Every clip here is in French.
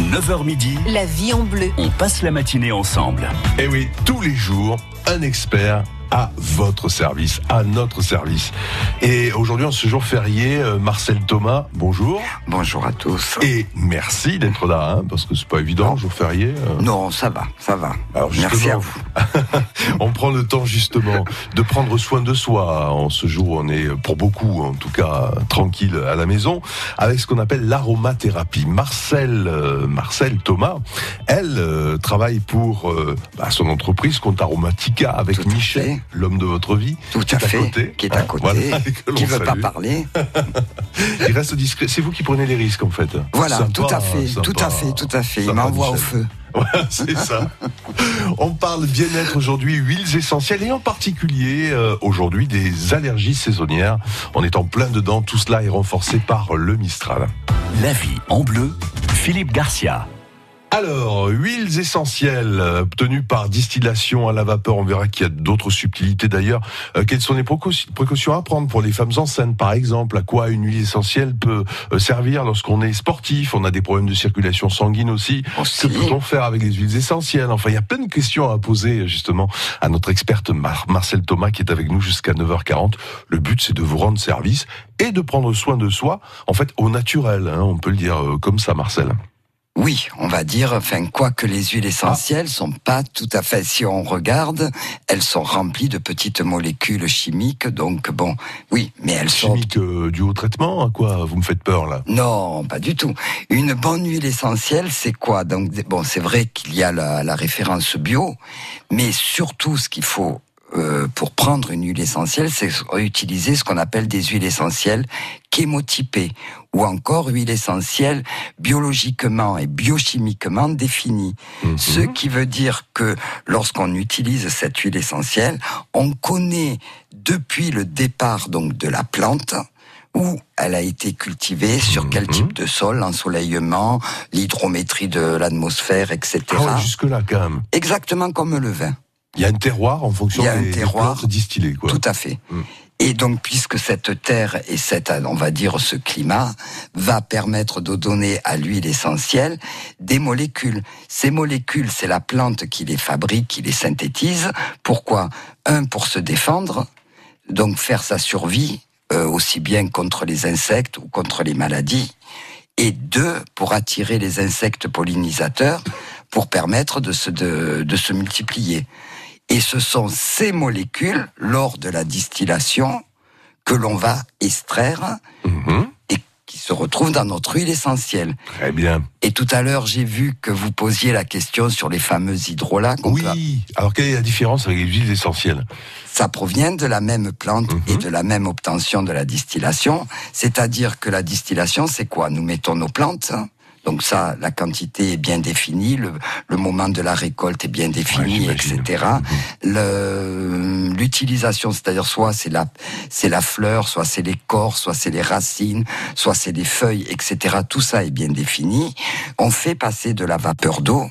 9h midi, La vie en bleu. on passe la matinée ensemble. Et Eh oui, tous les jours, un expert à votre service, à notre service. Et aujourd'hui, en ce jour férié, euh, Marcel Thomas, bonjour. Bonjour à tous. Et merci d'être là, hein, parce que c'est pas évident, jour férié. euh. Non, ça va, ça va. Alors Merci à vous. on prend le temps justement de prendre soin de soi. En ce jour, on est pour beaucoup, en tout cas, tranquille à la maison, avec ce qu'on appelle l'aromathérapie. Marcel, euh, Marcel Thomas, elle euh, travaille pour euh, bah, son entreprise Compte Aromatica avec Michel, fait. l'homme de votre vie, Tout qui à est à fait. côté, qui est à hein, côté, voilà, qui veut pas parler. Il reste discret. C'est vous qui prenez les risques en fait. Voilà, Sympa, tout à fait, sympa. tout à fait, tout à fait. Il m'envoie au feu. Voilà, c'est ça. On parle bien-être aujourd'hui, huiles essentielles et en particulier euh, aujourd'hui des allergies saisonnières. On est en plein dedans, tout cela est renforcé par le Mistral. La vie en bleu, Philippe Garcia. Alors, huiles essentielles euh, obtenues par distillation à la vapeur, on verra qu'il y a d'autres subtilités d'ailleurs. Euh, quelles sont les précautions à prendre pour les femmes enceintes par exemple? À quoi une huile essentielle peut euh, servir lorsqu'on est sportif? On a des problèmes de circulation sanguine aussi. Que Aussi. peut-on faire avec les huiles essentielles? Enfin, il y a plein de questions à poser justement à notre experte Mar- Marcel Thomas qui est avec nous jusqu'à 9h40. Le but, c'est de vous rendre service et de prendre soin de soi, en fait, au naturel. hein, on peut le dire euh, comme ça, Marcel. Oui, on va dire, enfin, quoi que les huiles essentielles sont pas tout à fait, si on regarde, elles sont remplies de petites molécules chimiques, donc bon, oui, mais elles sont Chimique euh, du haut traitement, à quoi vous me faites peur là? Non, pas du tout. Une bonne huile essentielle, c'est quoi? Donc bon, c'est vrai qu'il y a la, la référence bio, mais surtout ce qu'il faut euh, pour prendre une huile essentielle, c'est utiliser ce qu'on appelle des huiles essentielles chémotypées ou encore huile essentielle biologiquement et biochimiquement définies. Mhm. Ce qui veut dire que lorsqu'on utilise cette huile essentielle, on connaît depuis le départ donc de la plante où elle a été cultivée, sur quel Mhm. type de sol, l'ensoleillement, l'hydrométrie de l'atmosphère, etc. Ah ouais, jusque-là quand même. Exactement comme le vin. Il y a un terroir en fonction Il y a un des, des terroir. plantes distillées. Quoi. Tout à fait. Mm. Et donc, puisque cette terre et cette, on va dire, ce climat va permettre de donner à l'huile essentielle des molécules. Ces molécules, c'est la plante qui les fabrique, qui les synthétise. Pourquoi? Un, pour se défendre, donc faire sa survie, euh, aussi bien contre les insectes ou contre les maladies. Et deux, pour attirer les insectes pollinisateurs, pour permettre de se, de, de se multiplier. Et ce sont ces molécules, lors de la distillation, que l'on va extraire Mhm. et qui se retrouvent dans notre huile essentielle. Très bien. Et tout à l'heure, j'ai vu que vous posiez la question sur les fameux hydrolats. peut- Oui. Alors quelle est la différence avec les huiles essentielles? Ça provient de la même plante Mhm. et de la même obtention de la distillation. C'est-à-dire que la distillation, c'est quoi? Nous mettons nos plantes. Donc ça, la quantité est bien définie, le, le moment de la récolte est bien défini, etc. Le- L'utilisation, c'est-à-dire soit c'est la c'est la fleur, soit c'est l'écorce, soit c'est les racines, soit c'est des feuilles, etc. Tout ça est bien défini. On fait passer de la vapeur d'eau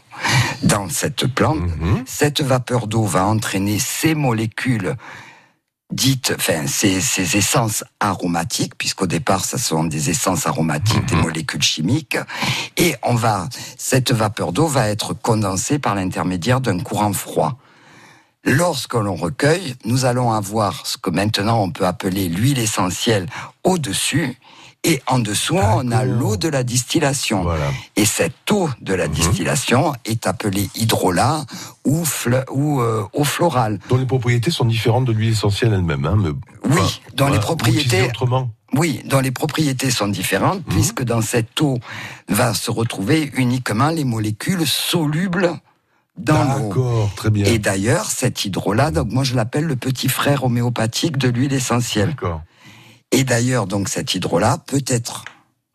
dans cette plante. Mhm. Cette vapeur d'eau va entraîner ces molécules dites, enfin, ces, ces essences aromatiques, puisqu'au départ, ce sont des essences aromatiques, des molécules chimiques, et on va, cette vapeur d'eau va être condensée par l'intermédiaire d'un courant froid. Lorsque l'on recueille, nous allons avoir ce que maintenant on peut appeler l'huile essentielle au-dessus, et en dessous, on a l'eau de la distillation. Voilà. Et cette eau de la distillation est appelée hydrolat ou, ou euh, eau florale. Dont les propriétés sont différentes de l'huile essentielle elle-même. Hein, mais, Oui, enfin, dont les propriétés- autrement. Oui, dont les propriétés sont différentes, puisque dans cette eau va se retrouver uniquement les molécules solubles dans l'eau. Très bien. Et d'ailleurs, cet hydrolat, donc moi je l'appelle le petit frère homéopathique de l'huile essentielle. D'accord. Et d'ailleurs, donc cet hydrolat peut être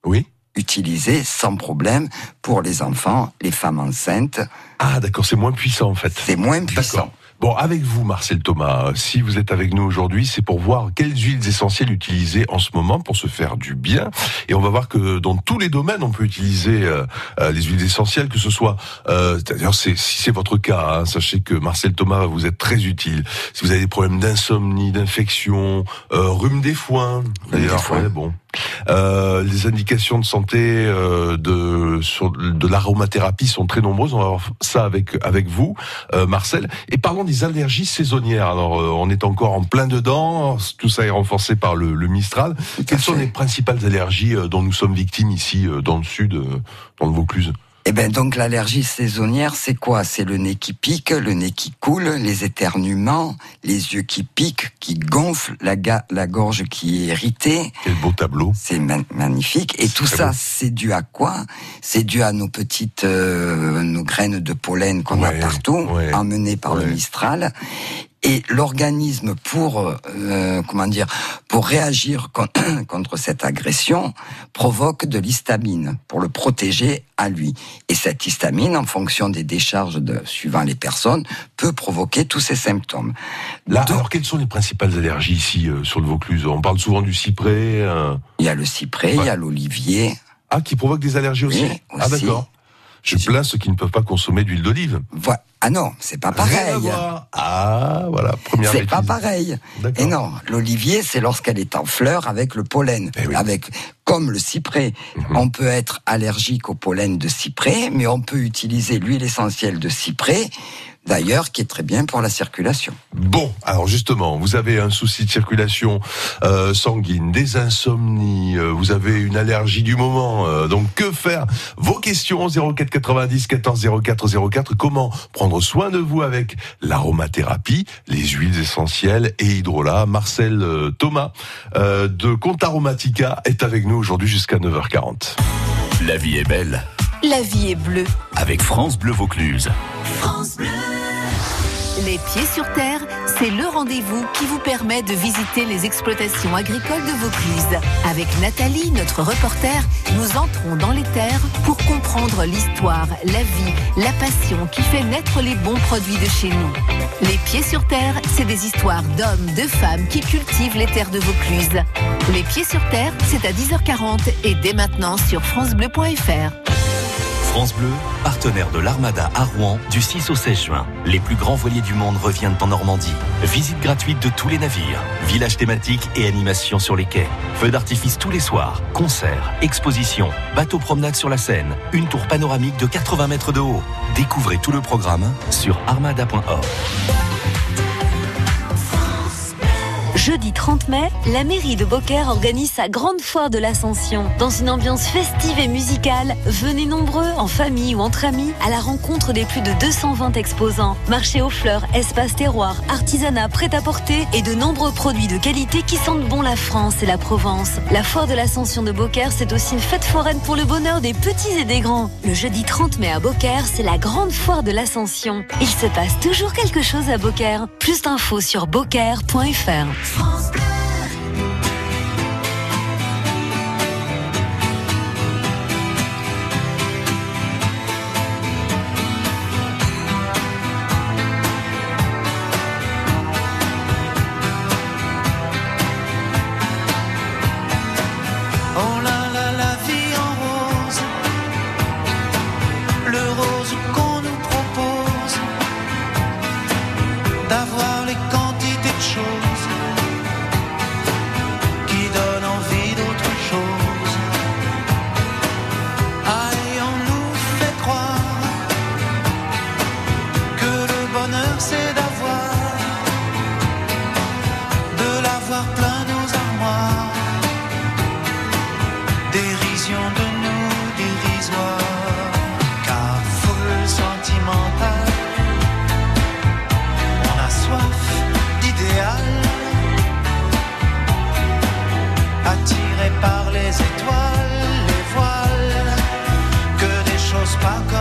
Oui. utilisé sans problème pour les enfants, les femmes enceintes. Ah, d'accord, c'est moins puissant en fait. C'est moins puissant. Bon, avec vous, Marcel Thomas, si vous êtes avec nous aujourd'hui, c'est pour voir quelles huiles essentielles utiliser en ce moment pour se faire du bien. Et on va voir que dans tous les domaines, on peut utiliser euh, euh, les huiles essentielles, que ce soit, euh, d'ailleurs, si c'est votre cas, hein, sachez que Marcel Thomas va vous être très utile. Si vous avez des problèmes d'insomnie, d'infection, euh, rhume des foins, d'ailleurs, ouais, bon, Euh, les indications de santé euh, de sur de l'aromathérapie sont très nombreuses. On va voir ça avec avec vous, euh, Marcel. Et parlons des allergies saisonnières. Alors, euh, on est encore en plein dedans. Tout ça est renforcé par le, le Mistral. Quelles sont les principales allergies euh, dont nous sommes victimes ici, euh, dans le sud, euh, dans le Vaucluse? Eh ben donc l'allergie saisonnière, c'est quoi? C'est le nez qui pique, le nez qui coule, les éternuements, les yeux qui piquent, qui gonflent, la, ga- la gorge qui est irritée. Quel beau tableau. C'est ma- magnifique. Et tout ça, c'est dû à quoi? C'est dû à nos petites, euh, nos graines de pollen qu'on a partout, ouais, emmenées par le. Mistral. Et l'organisme, pour euh, comment dire, pour réagir con- contre cette agression, provoque de l'histamine pour le protéger à lui. Et cette histamine, en fonction des décharges de, suivant les personnes, peut provoquer tous ces symptômes. Là, Donc, alors quelles sont les principales allergies ici euh, sur le Vaucluse? On parle souvent du cyprès. euh, il y a le cyprès, il y a l'olivier, Ah, qui provoque des allergies aussi? Oui, Ah, aussi. d'accord. Je plains ceux qui ne peuvent pas consommer d'huile d'olive. Ah non, c'est pas Rien à pareil. voir. Ah, voilà, première C'est pas pareil. Et non, l'olivier, c'est lorsqu'elle est en fleur avec le pollen. Eh oui. Avec, comme le cyprès. Mhm. On peut être allergique au pollen de cyprès, mais on peut utiliser l'huile essentielle de cyprès, d'ailleurs, qui est très bien pour la circulation. Bon, alors justement, vous avez un souci de circulation euh, sanguine, des insomnies, euh, vous avez une allergie du moment. euh, donc que faire? Vos questions 04 90 14 04 04. Comment prendre soin de vous avec l'aromathérapie, les huiles essentielles et hydrolat? Marcel euh, Thomas euh, de Conta Aromatica est avec nous aujourd'hui jusqu'à 9h40. La vie est belle La vie est bleue. avec France Bleu Vaucluse. Les pieds sur terre, c'est le rendez-vous qui vous permet de visiter les exploitations agricoles de Vaucluse. Avec Nathalie, notre reporter, nous entrons dans les terres pour comprendre l'histoire, la vie, la passion qui fait naître les bons produits de chez nous. Les pieds sur terre, c'est des histoires d'hommes, de femmes qui cultivent les terres de Vaucluse. Les pieds sur terre, c'est à 10h40 et dès maintenant sur francebleu.fr. France Bleu, partenaire de l'Armada à Rouen du 6 au 16 juin. Les plus grands voiliers du monde reviennent en Normandie. Visite gratuite de tous les navires, village thématique et animation sur les quais. Feux d'artifice tous les soirs, concerts, expositions, bateaux promenade sur la Seine, une tour panoramique de 80 mètres de haut. Découvrez tout le programme sur armada.org. Jeudi 30 mai, la mairie de Beaucaire organise sa grande foire de l'Ascension. Dans une ambiance festive et musicale, venez nombreux, en famille ou entre amis, à la rencontre des plus de 220 exposants. Marché aux fleurs, espace terroir, artisanat, prêt-à-porter et de nombreux produits de qualité qui sentent bon la France et la Provence. La foire de l'Ascension de Beaucaire, c'est aussi une fête foraine pour le bonheur des petits et des grands. Le jeudi 30 mai à Beaucaire, c'est la grande foire de l'Ascension. Il se passe toujours quelque chose à Beaucaire. Plus d'infos sur beaucaire.fr. Oh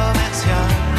choses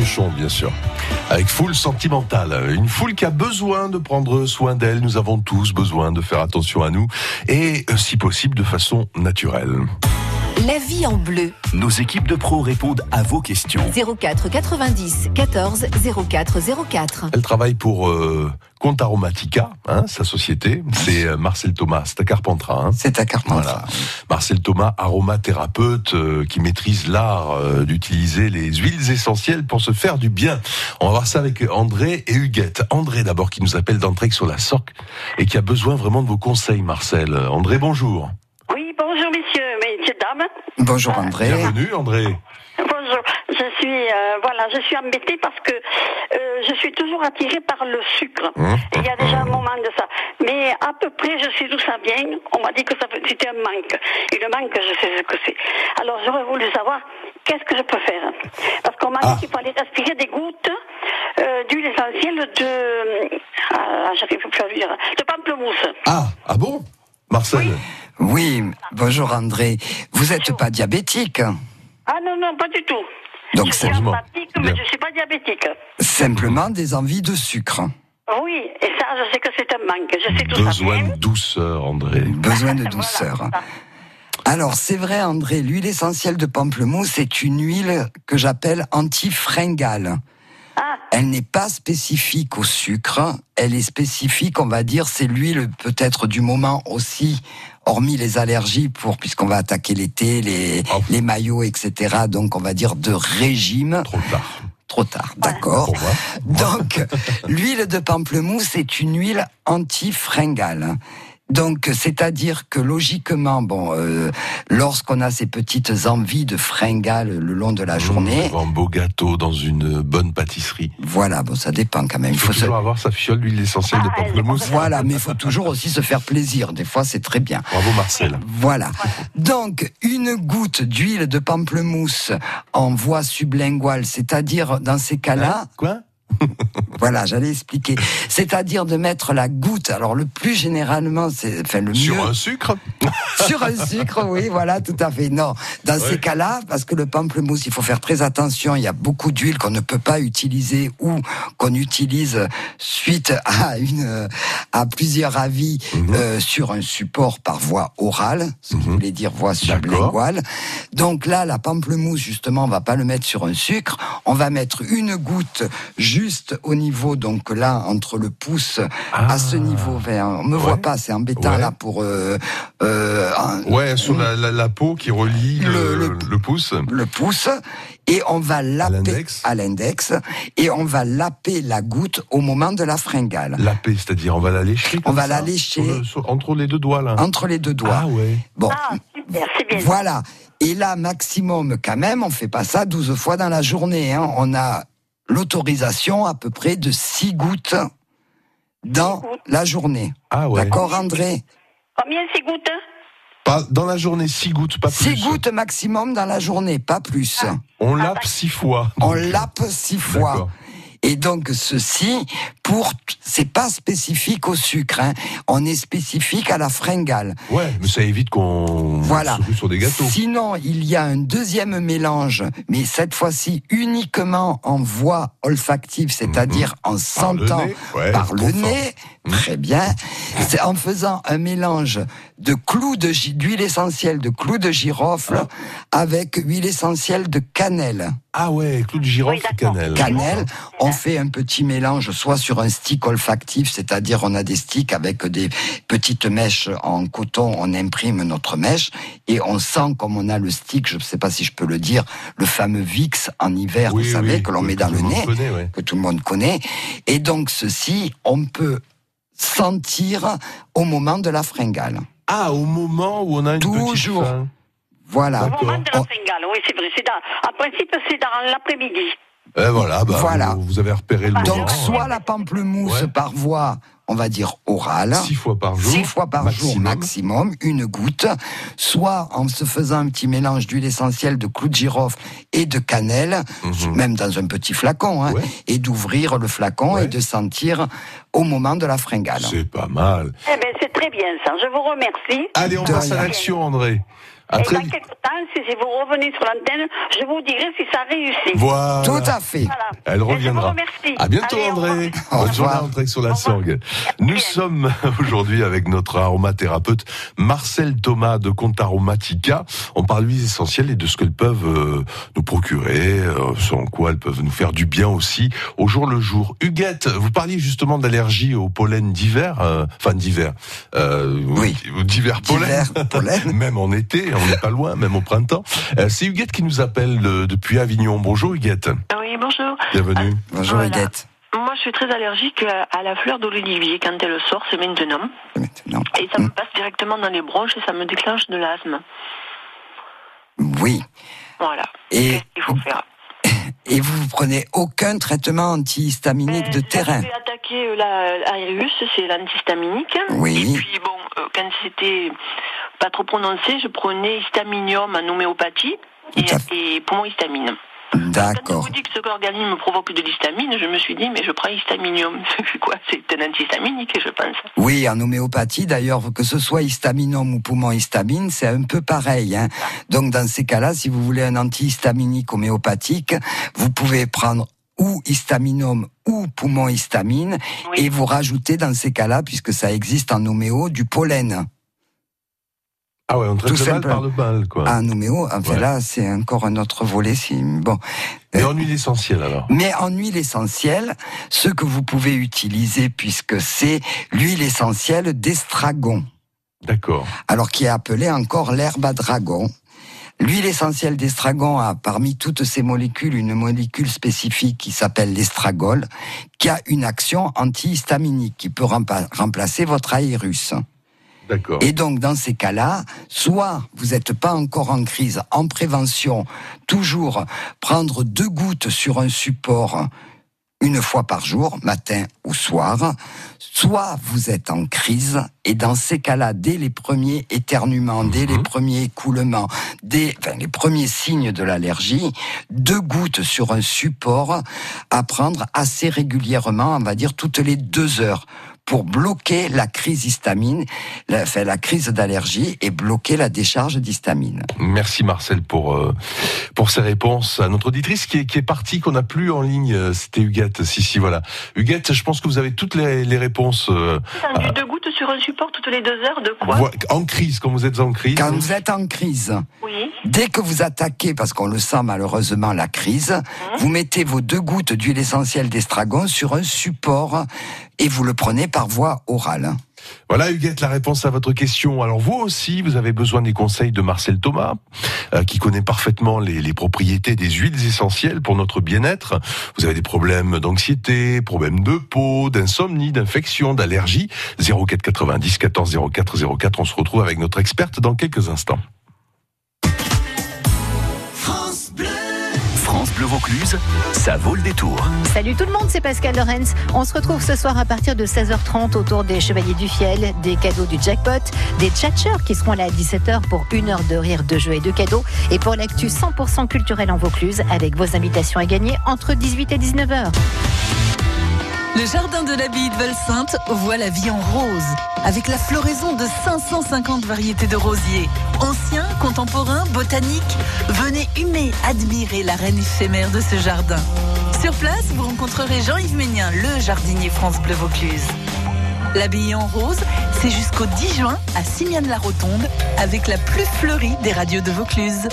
Bien sûr. Avec foule sentimentale. Une foule qui a besoin de prendre soin d'elle. Nous avons tous besoin de faire attention à nous. Et, euh, si possible, de façon naturelle. La vie en bleu. Nos équipes de pros répondent à vos questions. 04 90 14 04 04. Elle travaille pour euh, Conte Aromatica, hein, sa société. C'est euh, Marcel Thomas, c'est à Carpentras. Hein. C'est à Carpentras. Voilà. Marcel Thomas, aromathérapeute euh, qui maîtrise l'art euh, d'utiliser les huiles essentielles pour se faire du bien. On va voir ça avec André et Huguette. André d'abord qui nous appelle d'entrée sur la SOC et qui a besoin vraiment de vos conseils, Marcel. André, bonjour. Oui, bonjour messieurs, messieurs, dames. Bonjour André. Bienvenue, André. Bonjour. Je suis, euh, voilà, je suis embêtée parce que euh, je suis toujours attirée par le sucre. Hum, Il y a déjà un moment de ça. Mais à peu près, je sais d'où ça vient. On m'a dit que ça c'était un manque. Et le manque, je sais ce que c'est. Alors j'aurais voulu savoir qu'est-ce que je peux faire? Parce qu'on m'a Ah. dit qu'il fallait respirer des gouttes euh, d'huile essentielle de, ah, j'arrive plus à le dire, de pamplemousse. Ah, ah bon? Marcel Oui, bonjour André. Vous n'êtes pas diabétique Ah non, non, pas du tout. Donc je c'est suis Heureusement. asthmatique, mais Bien. je suis pas diabétique. simplement des envies de sucre. Oui, et ça, je sais que c'est un manque. Je sais tout ça Besoin de douceur, André. Besoin de douceur. Alors c'est vrai André, l'huile essentielle de pamplemousse est une huile que j'appelle antifringale. Ah, Elle n'est pas spécifique au sucre, elle est spécifique, on va dire, c'est l'huile peut-être du moment aussi, hormis les allergies, pour puisqu'on va attaquer l'été, les, Oh. les maillots, etc. Donc on va dire de régime. Trop tard. Trop tard, d'accord. Donc, l'huile de pamplemousse est une huile antifringale. Donc, c'est-à-dire que logiquement, bon, euh, lorsqu'on a ces petites envies de fringale le long de la journée, Mmh, un beau gâteau dans une bonne pâtisserie. voilà, bon, ça dépend quand même. Il faut toujours avoir sa fiole d'huile essentielle de Ah, pamplemousse. Voilà, mais il faut toujours aussi se faire plaisir. Des fois, c'est très bien. Bravo Marcel. Voilà. Donc, une goutte d'huile de pamplemousse en voie sublinguale, c'est-à-dire dans ces cas-là, Quoi? Voilà, j'allais expliquer. C'est-à-dire de mettre la goutte. Alors le plus généralement, c'est enfin le Sur mieux un sucre sur un sucre. Oui, voilà, tout à fait. Non, dans Ouais. ces cas-là, parce que le pamplemousse, il faut faire très attention. Il y a beaucoup d'huile qu'on ne peut pas utiliser ou qu'on utilise suite à une à plusieurs avis Mhm. euh, sur un support par voie orale, ce qui Mhm. voulait dire voie sublinguale. Donc là, la pamplemousse, justement, on va pas le mettre sur un sucre. On va mettre une goutte juste au niveau, donc là, entre le pouce à ce niveau. Enfin, on me voit Ah. Pas, c'est embêtant Ouais. là pour euh, euh, un- Ouais, sur la, la, la peau qui relie le, Le- le pouce. le pouce et on va laper l'index à l'index et on va laper la goutte au moment de la fringale La paix, c'est-à-dire on va la lécher. On va ça, la lécher. sur le- sur- entre les deux doigts là. entre les deux doigts. Ah ouais. Bon, ah, super, c'est bien. voilà. Et là, maximum quand même, on fait pas ça 12 fois dans la journée. hein. On a l'autorisation à peu près de 6 gouttes dans Six gouttes. la journée. Ah ouais. D'accord, André Combien ces gouttes hein? Pas dans la journée, six gouttes, pas plus. 6 gouttes maximum dans la journée, pas plus. On lape six fois. On lape six fois. Et donc ceci, pour, c'est pas spécifique au sucre. Hein. On est spécifique à la fringale. Ouais, mais ça évite qu'on Voilà. se sur des gâteaux. Sinon, il y a un deuxième mélange, mais cette fois-ci uniquement en voie olfactive, c'est-à-dire en Par le sentant nez, ouais, par le nez. Très bien. C'est en faisant un mélange de clous de d'huile essentielle de clous de girofle avec huile essentielle de cannelle. Ah ouais, clou de girofle, Oui, cannelle. cannelle. On fait un petit mélange, soit sur un stick olfactif, c'est-à-dire on a des sticks avec des petites mèches en coton, on imprime notre mèche et on sent comme on a le stick, je ne sais pas si je peux le dire, le fameux Vicks en hiver, Oui, vous savez, oui, que l'on met dans tout le monde nez, connaît, ouais. que tout le monde connaît. Et donc ceci, on peut sentir au moment de la fringale. Ah, au moment où on a une Toujours. petite. Voilà. Au moment de la fringale, oui, c'est vrai. C'est dans, en principe, c'est dans l'après-midi. Eh voilà, bah, Voilà. Vous, vous avez repéré le moment. Donc soit la pamplemousse Ouais. par voie, on va dire orale, Six fois par jour. six fois par jour maximum. maximum, une goutte, soit en se faisant un petit mélange d'huile essentielle de clous de girofle et de cannelle, Mhm. même dans un petit flacon, hein, Ouais. et d'ouvrir le flacon Ouais. et de sentir au moment de la fringale. C'est pas mal. Eh bien, c'est très bien ça. Je vous remercie. Allez, on De passe à l'action, André. À Et très dans quelques temps, si vous revenez sur l'antenne, je vous dirai si ça réussit. Voilà. Tout à fait. Voilà. Elle Et Je reviendra. vous remercie. À bientôt Allez, au André. revoir. Au revoir. André sur la Au revoir. Sorgue. Nous sommes aujourd'hui avec notre aromathérapeute Marcel Thomas de Conta Aromatica. On parle d'huiles essentielles et de ce qu'elles peuvent euh, nous procurer, euh, selon quoi elles peuvent nous faire du bien aussi au jour le jour. Huguette, vous parliez justement d'allergie au pollen d'hiver, euh, enfin d'hiver, euh, Oui. ou d'hiver pollen. Divers pollen. Même en été, on n'est pas loin, même au printemps. Euh, C'est Huguette qui nous appelle depuis Avignon. Bonjour Huguette, Oui, bonjour. bienvenue. Bonjour Voilà. Huguette. Moi, je suis très allergique à la fleur de l'olivier. Quand elle sort, c'est maintenant. Maintenant. Et ça me passe directement dans les bronches et ça me déclenche de l'asthme. Oui. Voilà. Et, Qu'est-ce qu'il faut faire et vous prenez aucun traitement antihistaminique de Euh, terrain J'avais attaqué euh, la Aerius, c'est l'antihistaminique. Oui. Et puis, bon, euh, quand c'était pas trop prononcé, je prenais histaminium en homéopathie et, Tout à fait. et poumon-histamine. Quand on D'accord. vous dit que ce organisme provoque de l'histamine, je me suis dit, mais je prends histaminium. C'est quoi? C'est un antihistaminique, je pense. Oui, en homéopathie, d'ailleurs, que ce soit histaminum ou poumon histamine, c'est un peu pareil. Hein. Donc, dans ces cas-là, si vous voulez un antihistaminique homéopathique, vous pouvez prendre ou histaminum ou poumon histamine Oui. et vous rajoutez dans ces cas-là, puisque ça existe en homéo, du pollen. Ah ouais, on traite Tout le mal par le mal, quoi. En homéo, enfin Ouais. là, c'est encore un autre volet. Bon. Et en huile essentielle, alors Mais en huile essentielle, ce que vous pouvez utiliser, puisque c'est l'huile essentielle d'estragon. D'accord. alors qui est appelée encore l'herbe à dragon. L'huile essentielle d'estragon a parmi toutes ces molécules une molécule spécifique qui s'appelle l'estragol, qui a une action antihistaminique, qui peut remplacer votre aérus. Et donc, dans ces cas-là, soit vous n'êtes pas encore en crise, en prévention, toujours prendre deux gouttes sur un support une fois par jour, matin ou soir, soit vous êtes en crise, et dans ces cas-là, dès les premiers éternuements, dès les premiers écoulements, dès enfin, les premiers signes de l'allergie, deux gouttes sur un support à prendre assez régulièrement, on va dire toutes les deux heures, pour bloquer la crise histamine, la, enfin, la crise d'allergie et bloquer la décharge d'histamine. Merci Marcel pour euh, pour ces réponses à notre auditrice qui est, qui est partie, qu'on n'a plus en ligne. euh, C'était Huguette. Si, si, voilà. Huguette, je pense que vous avez toutes les, les réponses. euh, Dans du deux gouttes sur un support toutes les deux heures, de quoi en crise, quand vous êtes en crise. Quand vous êtes en crise, Oui. Dès que vous attaquez, parce qu'on le sent malheureusement, la crise, vous mettez vos deux gouttes d'huile essentielle d'estragon sur un support et vous le prenez par voie orale. Voilà Huguette, la réponse à votre question. Alors vous aussi, vous avez besoin des conseils de Marcel Thomas, euh, qui connaît parfaitement les, les propriétés des huiles essentielles pour notre bien-être. Vous avez des problèmes d'anxiété, problèmes de peau, d'insomnie, d'infection, d'allergie. 04 90 14 04 04. On se retrouve avec notre experte dans quelques instants. Bleu Vaucluse, ça vaut le détour. Salut tout le monde, c'est Pascal Lorenz. On se retrouve ce soir à partir de 16h30 autour des Chevaliers du Fiel, des cadeaux du jackpot, des tchatcheurs qui seront là à 17h pour une heure de rire, de jeux et de cadeaux. Et pour l'actu 100% culturel en Vaucluse avec vos invitations à gagner entre 18 et 19h. Le jardin de l'abbaye de Valsainte voit la vie en rose, avec la floraison de 550 variétés de rosiers. Anciens, contemporains, botaniques, venez humer, admirer la reine éphémère de ce jardin. Sur place, vous rencontrerez Jean-Yves Ménien, le jardinier France Bleu Vaucluse. L'abbaye en rose, c'est jusqu'au 10 juin à Simiane-la-Rotonde, avec la plus fleurie des radios de Vaucluse.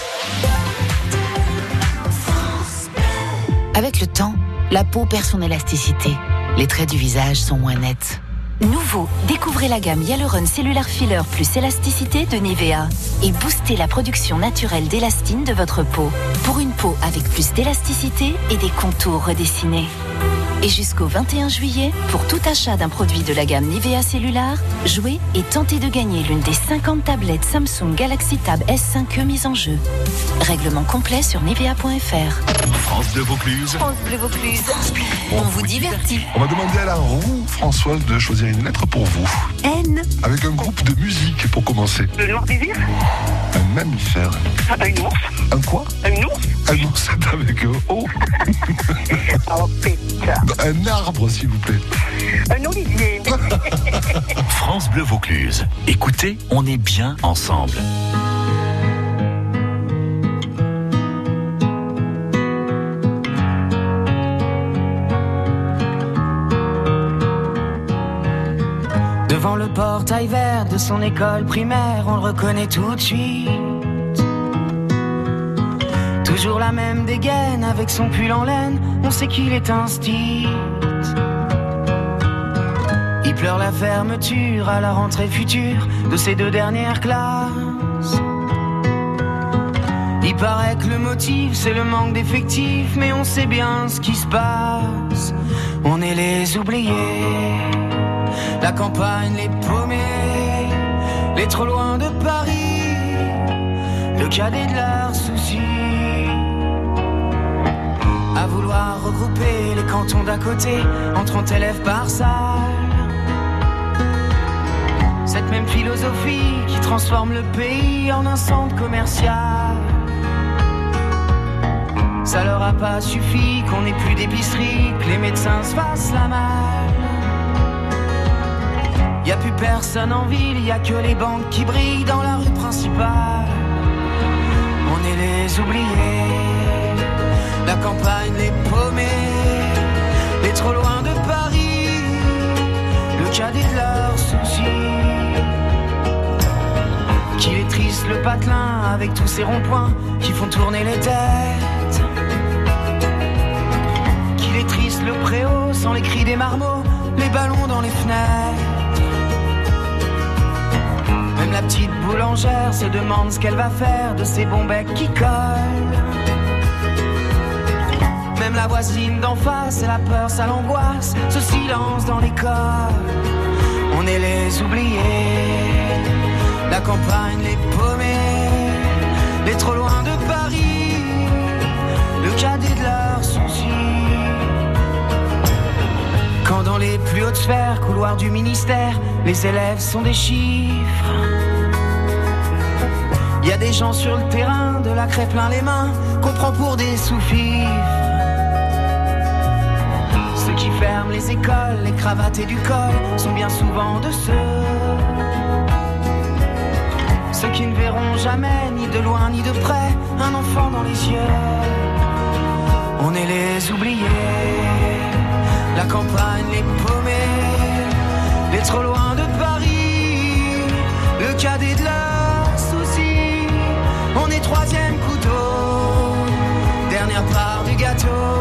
Avec le temps, la peau perd son élasticité. Les traits du visage sont moins nets. Nouveau, découvrez la gamme Hyaluron Cellular Filler plus élasticité de Nivea et boostez la production naturelle d'élastine de votre peau pour une peau avec plus d'élasticité et des contours redessinés. Et jusqu'au 21 juillet, pour tout achat d'un produit de la gamme Nivea Cellular, jouez et tentez de gagner l'une des 50 tablettes Samsung Galaxy Tab S5e mises en jeu. Règlement complet sur nivea.fr. France Bleu Vaucluse. France Bleu Vaucluse, on vous divertit. On va demander à la roue, Françoise, de choisir une lettre pour vous. N. Avec un groupe de musique pour commencer. Le noir désir Un mammifère. Un ours Un quoi? Un ours elle mansate avec Un arbre, s'il vous plaît. Un olivier. France Bleu Vaucluse. Écoutez, on est bien ensemble. Devant le portail vert de son école primaire, on le reconnaît tout de suite. Toujours la même dégaine avec son pull en laine, on sait qu'il est style. Il pleure la fermeture à la rentrée future de ses deux dernières classes. Il paraît que le motif c'est le manque d'effectifs, mais on sait bien ce qui se passe. On est les oubliés, la campagne les paumés, les trop loin de Paris, le cadet de leurs soucis. Vouloir regrouper les cantons d'à côté en 30 élèves par salle. Cette même philosophie qui transforme le pays en un centre commercial. Ça leur a pas suffi qu'on ait plus d'épicerie, que les médecins se fassent la malle. Y a plus personne en ville, y a que les banques qui brillent dans la rue principale. On est les oubliés, la campagne les paumés, les trop loin de Paris, le cadet de leurs soucis. Qu'il est triste le patelin avec tous ces ronds-points qui font tourner les têtes. Qu'il est triste le préau sans les cris des marmots, les ballons dans les fenêtres. Même la petite boulangère se demande ce qu'elle va faire de ces bons becs qui collent. Même la voisine d'en face, elle a peur, ça l'angoisse, ce silence dans l'école. On est les oubliés la campagne, les paumés, les trop loin de Paris, le cadet de leurs soucis. Quand dans les plus hautes sphères, couloirs du ministère, les élèves sont des chiffres. Y a des gens sur le terrain, de la craie plein les mains, qu'on prend pour des sous-fifres. Qui ferment les écoles, les cravates et du col, sont bien souvent de ceux ceux qui ne verront jamais, ni de loin ni de près, un enfant dans les yeux. On est les oubliés, la campagne, les paumés, les trop loin de Paris, le cadet de leurs soucis. On est troisième couteau, dernière part du gâteau,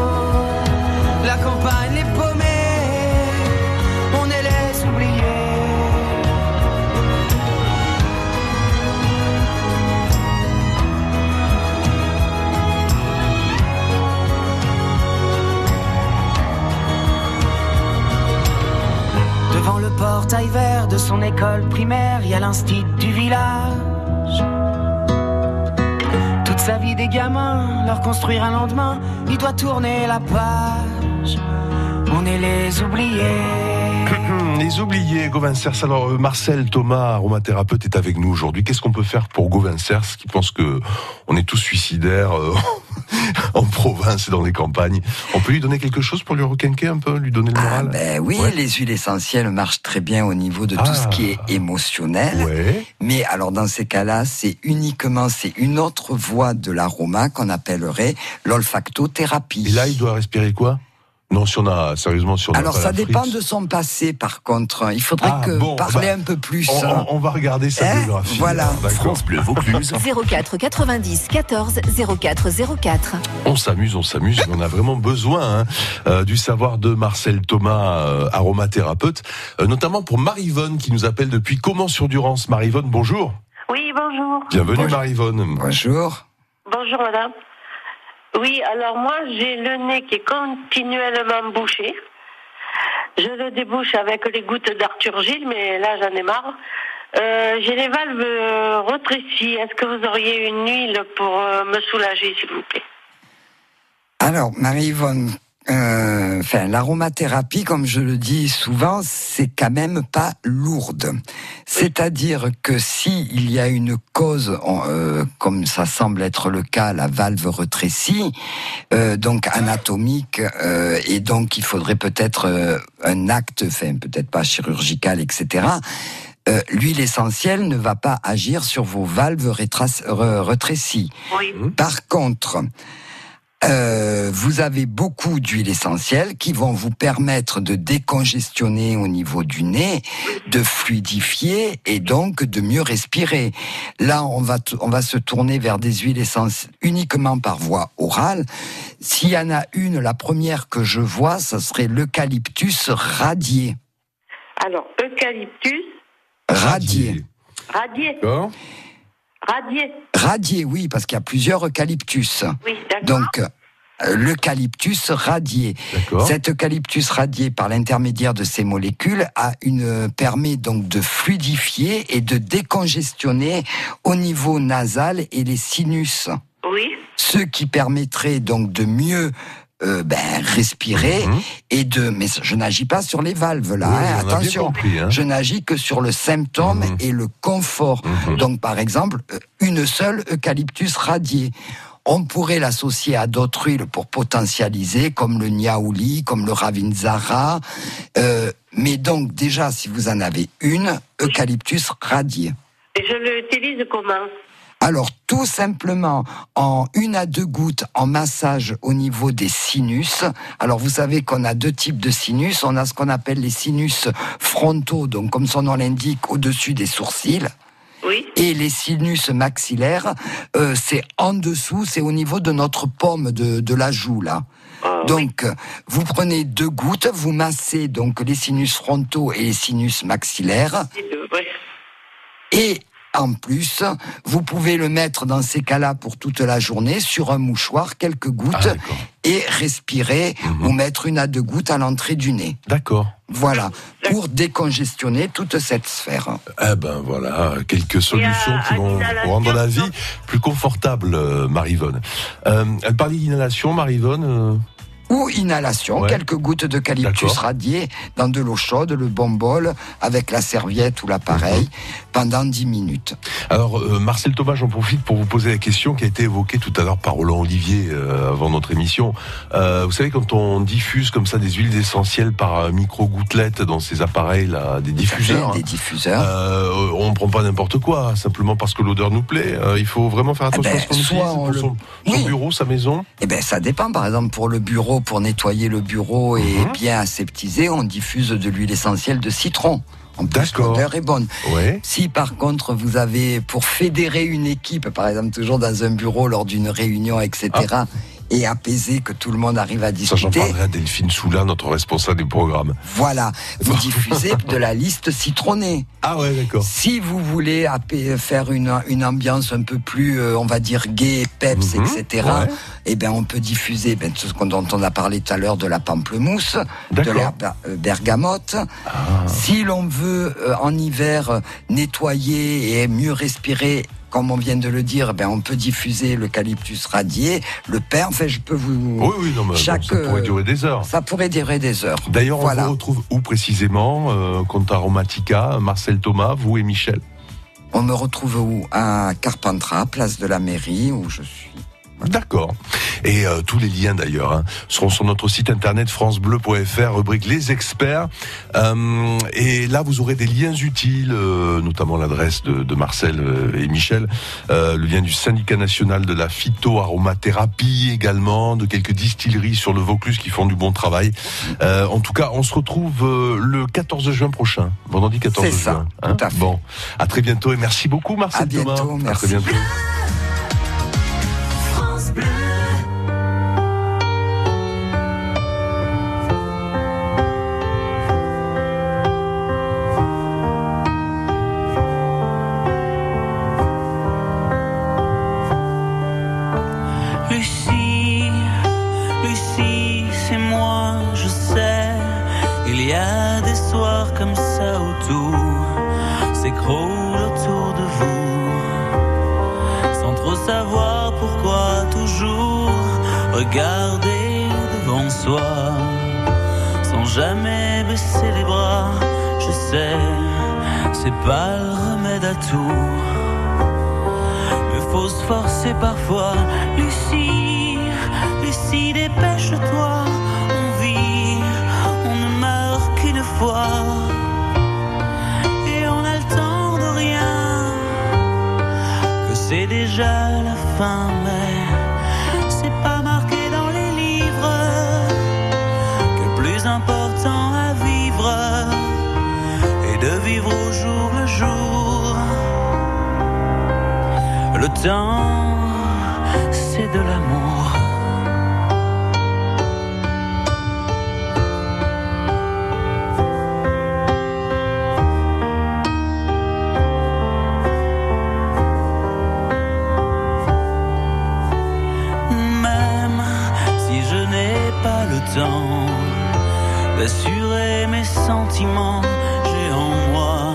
portail vert de son école primaire, il y a l'instit du village. Toute sa vie des gamins, leur construire un lendemain, il doit tourner la page. On est les oubliés. Les oubliés, Gauvin Cers. Alors, euh, Marcel Thomas, aromathérapeute, est avec nous aujourd'hui. Qu'est-ce qu'on peut faire pour Gauvin Cers, qui pense que on est tous suicidaires euh, en province et dans les campagnes On peut lui donner quelque chose pour lui requinquer un peu, lui donner le moral? Ben oui, Ouais. les huiles essentielles marchent très bien au niveau de tout Ah. ce qui est émotionnel. Ouais. Mais alors dans ces cas-là, c'est uniquement c'est une autre voie de l'aroma qu'on appellerait l'olfactothérapie. Et là, il doit respirer quoi? Non, si on a, sérieusement, si on a Alors pas ça la dépend frite. de son passé par contre. Il faudrait Ah, que bon, parler bah, un peu plus. On, on- on va regarder sa Hein biographie. Voilà. France Bleu Vaucluse. 04 90 14 04 04. On s'amuse, on s'amuse, mais on a vraiment besoin hein, euh, du savoir de Marcel Thomas, euh, aromathérapeute, euh, notamment pour Marivonne qui nous appelle depuis Comment-sur-Durance. Marivonne, bonjour. Oui, bonjour. Bienvenue Marivonne. Bonjour. Bonjour, madame. Oui, alors moi, j'ai le nez qui est continuellement bouché. Je le débouche avec les gouttes d'Arthur Gilles, mais là, j'en ai marre. Euh, j'ai les valves euh, rétrécies. Est-ce que vous auriez une huile pour euh, me soulager, s'il vous plaît? Alors, Marie-Yvonne, euh, enfin, l'aromathérapie, comme je le dis souvent, c'est quand même pas lourde. C'est-à-dire que si il y a une cause, euh, comme ça semble être le cas, la valve rétrécie, euh, donc anatomique, euh, et donc il faudrait peut-être euh, un acte, enfin peut-être pas chirurgical, etc. euh, L'huile essentielle ne va pas agir sur vos valves rétras- rétrécies. Oui. Par contre, Euh, vous avez beaucoup d'huiles essentielles qui vont vous permettre de décongestionner au niveau du nez, de fluidifier et donc de mieux respirer. Là, on va, on va se tourner vers des huiles essentielles uniquement par voie orale. S'il y en a une, la première que je vois, ce serait l'eucalyptus radié. Alors, eucalyptus, Radié. radié, D'accord. Radié. Radié, oui, parce qu'il y a plusieurs eucalyptus. Oui, d'accord. Donc, euh, l'eucalyptus radié. D'accord. Cet eucalyptus radié, par l'intermédiaire de ces molécules, a une, permet donc de fluidifier et de décongestionner au niveau nasal et les sinus. Oui, Ce qui permettrait donc de mieux euh, ben, respirer et de. Mais je n'agis pas sur les valves là. Mhm. Oui, hein, attention, compris, hein. je n'agis que sur le symptôme Mhm. et le confort. Donc, par exemple, euh, une seule eucalyptus radié. On pourrait l'associer à d'autres huiles pour potentialiser, comme le niaouli, comme le ravinzara. Euh, mais donc, déjà, si vous en avez une, eucalyptus radié. et je l'utilise comment? Alors, tout simplement, en une à deux gouttes en massage au niveau des sinus. Alors, vous savez qu'on a deux types de sinus. On a ce qu'on appelle les sinus frontaux, donc comme son nom l'indique, au-dessus des sourcils. Oui. Et les sinus maxillaires, euh, c'est en dessous, c'est au niveau de notre paume de, de la joue, là. Donc, euh, vous prenez deux gouttes, vous massez donc les sinus frontaux et les sinus maxillaires. Et en plus, vous pouvez le mettre dans ces cas-là pour toute la journée sur un mouchoir, quelques gouttes, et respirer ou mettre une à deux gouttes à l'entrée du nez. D'accord. Voilà, pour décongestionner toute cette sphère. Eh ben voilà, quelques solutions qui vont rendre la vie plus confortable, euh, Marivonne. Euh, elle parlait d'inhalation, Marivonne. Ou inhalation, Ouais. quelques gouttes d'eucalyptus D'accord. radié dans de l'eau chaude, le bon bol, avec la serviette ou l'appareil, Mhm. pendant 10 minutes. Alors, euh, Marcel Thomas, j'en profite pour vous poser la question qui a été évoquée tout à l'heure par Roland Olivier euh, avant notre émission. Euh, vous savez, quand on diffuse comme ça des huiles essentielles par micro-gouttelettes dans ces appareils-là, des diffuseurs, Des hein, diffuseurs. on ne prend pas n'importe quoi, simplement parce que l'odeur nous plaît. Il faut vraiment faire attention ben, à ce qu'on soit utilise pour le- son, son bureau, sa maison. Eh ben, ça dépend. Par exemple, pour le bureau, pour nettoyer le bureau et Mhm. bien aseptiser, on diffuse de l'huile essentielle de citron. En plus, l'odeur est bonne. Ouais. Si par contre vous avez, pour fédérer une équipe, par exemple toujours dans un bureau lors d'une réunion, etc., et apaiser que tout le monde arrive à Ah. Ça, j'en discuter, parlerai à Delphine Soula, notre responsable du programme. voilà, vous diffusez de la liste citronnée. Ah ouais, d'accord. Si vous voulez faire une, une ambiance un peu plus, euh, on va dire, gay, peps, Mhm, etc., ouais. eh ben, on peut diffuser ben, tout ce qu'on- dont on a parlé tout à l'heure de la pamplemousse, de la euh, bergamote. Si l'on veut, euh, en hiver, nettoyer et mieux respirer, comme on vient de le dire, ben, on peut diffuser l'eucalyptus radié, le pain. Enfin, je peux vous. Oui, oui, non, mais Chaque, ça pourrait durer des heures. Ça pourrait durer des heures. D'ailleurs, Voilà. on vous retrouve où précisément euh, Compte Aromatica, Marcel Thomas, vous et Michel? On me retrouve où? À Carpentras, place de la mairie, où je suis. D'accord. Et euh, tous les liens d'ailleurs hein, seront sur notre site internet francebleu.fr, rubrique les experts. Euh, et là, vous aurez des liens utiles, euh, notamment l'adresse de, de Marcel euh, et Michel, euh, le lien du syndicat national de la phytoaromathérapie également, de quelques distilleries sur le Vaucluse qui font du bon travail. Euh, en tout cas, on se retrouve euh, le 14 juin prochain, vendredi 14 C'est ça, juin. hein. tout à fait. Bon, à très bientôt et merci beaucoup Marcel À bientôt, Thomas. À très bientôt. Savoir pourquoi, toujours regarder devant soi. Sans jamais baisser les bras, je sais, c'est pas le remède à tout. Mais faut se forcer parfois. Lucie, Lucie, dépêche-toi. On vit, on ne meurt qu'une fois. C'est déjà la fin, mais c'est pas marqué dans les livres que plus important à vivre est de vivre au jour le jour. Le temps d'assurer mes sentiments, j'ai en moi,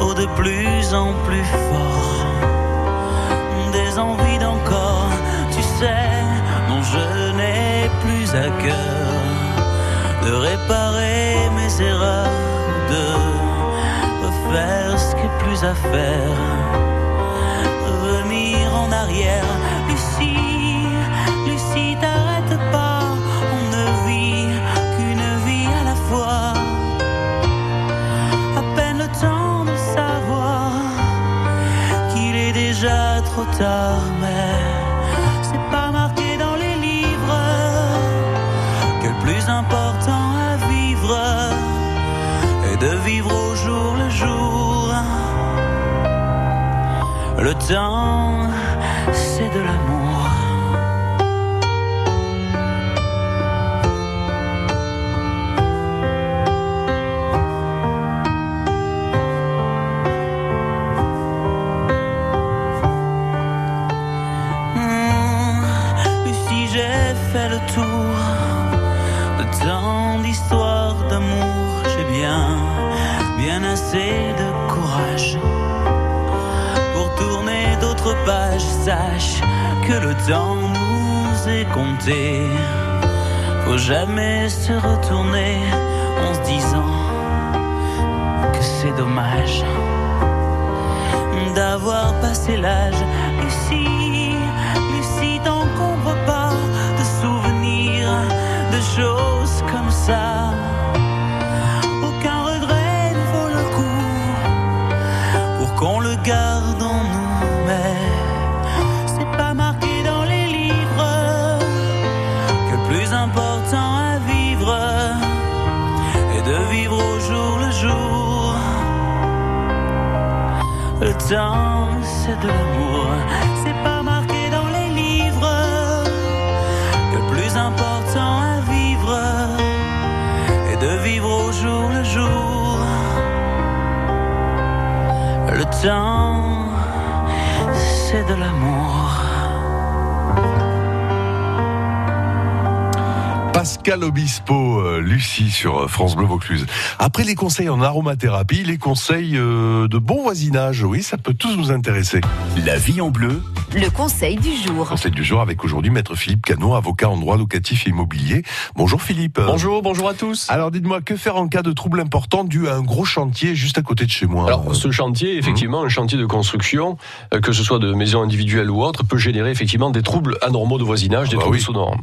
oh de plus en plus fort, des envies d'encore, tu sais, non je n'ai plus à cœur. De réparer mes erreurs, de refaire ce qui est plus à faire, mais c'est pas marqué dans les livres que le plus important à vivre est de vivre au jour le jour. Le temps, c'est de l'amour. Fait le tour de tant d'histoires d'amour. J'ai bien, bien assez de courage pour tourner d'autres pages. Sache que le temps nous est compté. Faut jamais se retourner en se disant que c'est dommage d'avoir passé l'âge. Lucie, choses comme ça. Aucun regret ne vaut le coup pour qu'on le garde en nous. Mais c'est pas marqué dans les livres que le plus important à vivre est de vivre au jour le jour. Le temps, c'est de l'amour. Temps, c'est de l'amour. Pascal Obispo, euh, Lucie sur euh, France Bleu Vaucluse. Après les conseils en aromathérapie, les conseils euh, de bon voisinage, oui, ça peut tous nous intéresser. La vie en bleu, Le conseil du jour. Conseil du jour avec aujourd'hui Maître Philippe Canot, avocat en droit locatif et immobilier. Bonjour Philippe. Bonjour, bonjour à tous. Alors dites-moi, que faire en cas de trouble important dû à un gros chantier juste à côté de chez moi Alors, ce chantier, effectivement, un chantier de construction, euh, que ce soit de maisons individuelles ou autres, peut générer effectivement des troubles anormaux de voisinage, des bah troubles oui. sonores.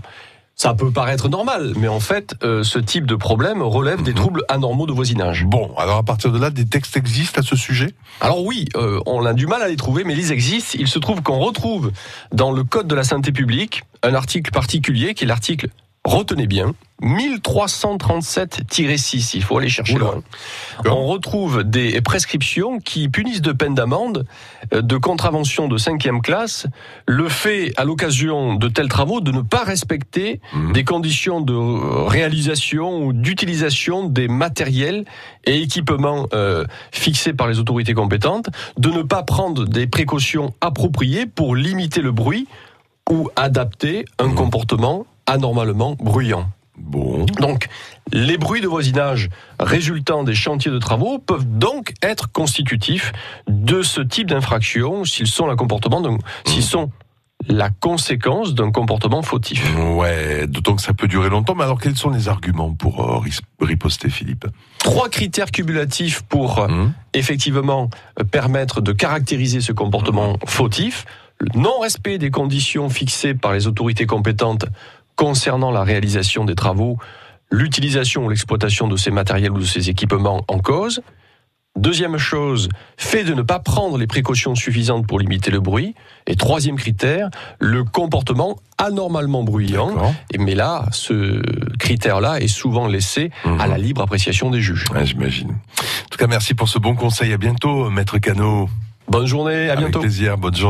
Ça peut paraître normal, mais en fait, euh, ce type de problème relève des troubles anormaux de voisinage. Bon, alors à partir de là, des textes existent à ce sujet? Alors oui, euh, on a du mal à les trouver, mais ils existent. Il se trouve qu'on retrouve dans le Code de la santé publique un article particulier qui est l'article, retenez bien, 1337-6, il faut aller chercher Oula. loin. On retrouve des prescriptions qui punissent de peine d'amende, euh, de contravention de cinquième classe, le fait, à l'occasion de tels travaux, de ne pas respecter des conditions de réalisation ou d'utilisation des matériels et équipements euh, fixés par les autorités compétentes, de ne pas prendre des précautions appropriées pour limiter le bruit ou adapter un comportement anormalement bruyant. Bon. Donc, les bruits de voisinage résultant des chantiers de travaux peuvent donc être constitutifs de ce type d'infraction s'ils sont la comportement s'ils sont la conséquence d'un comportement fautif. Ouais, d'autant que ça peut durer longtemps. Mais alors, quels sont les arguments pour euh, riposter, Philippe? Trois critères cumulatifs pour euh, effectivement euh, permettre de caractériser ce comportement fautif. Le non-respect des conditions fixées par les autorités compétentes concernant la réalisation des travaux, l'utilisation ou l'exploitation de ces matériels ou de ces équipements en cause. Deuxième chose, fait de ne pas prendre les précautions suffisantes pour limiter le bruit. Et troisième critère, le comportement anormalement bruyant. Et mais là, ce critère-là est souvent laissé à la libre appréciation des juges. Ouais, J'imagine. En tout cas, merci pour ce bon conseil. À bientôt, Maître Cano. Bonne journée, à Avec bientôt. plaisir, bonne journée.